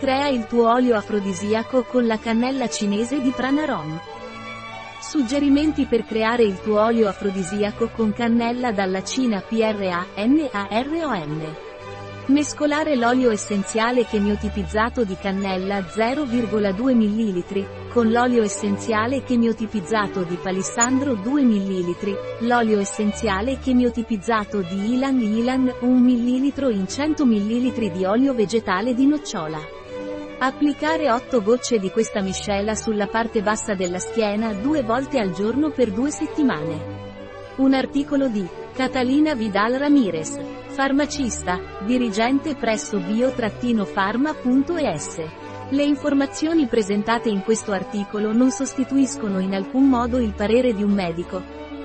Crea il tuo olio afrodisiaco con la cannella cinese di Pranarom. Suggerimenti per creare il tuo olio afrodisiaco con cannella dalla Cina PRA NAROM. Mescolare l'olio essenziale chemiotipizzato di cannella 0,2 ml, con l'olio essenziale chemiotipizzato di palissandro 2 ml, l'olio essenziale chemiotipizzato di Ilan Ilan 1 ml in 100 ml di olio vegetale di nocciola. Applicare 8 gocce di questa miscela sulla parte bassa della schiena due volte al giorno per due settimane. Un articolo di Catalina Vidal Ramirez, farmacista, dirigente presso bio-pharma.es. Le informazioni presentate in questo articolo non sostituiscono in alcun modo il parere di un medico,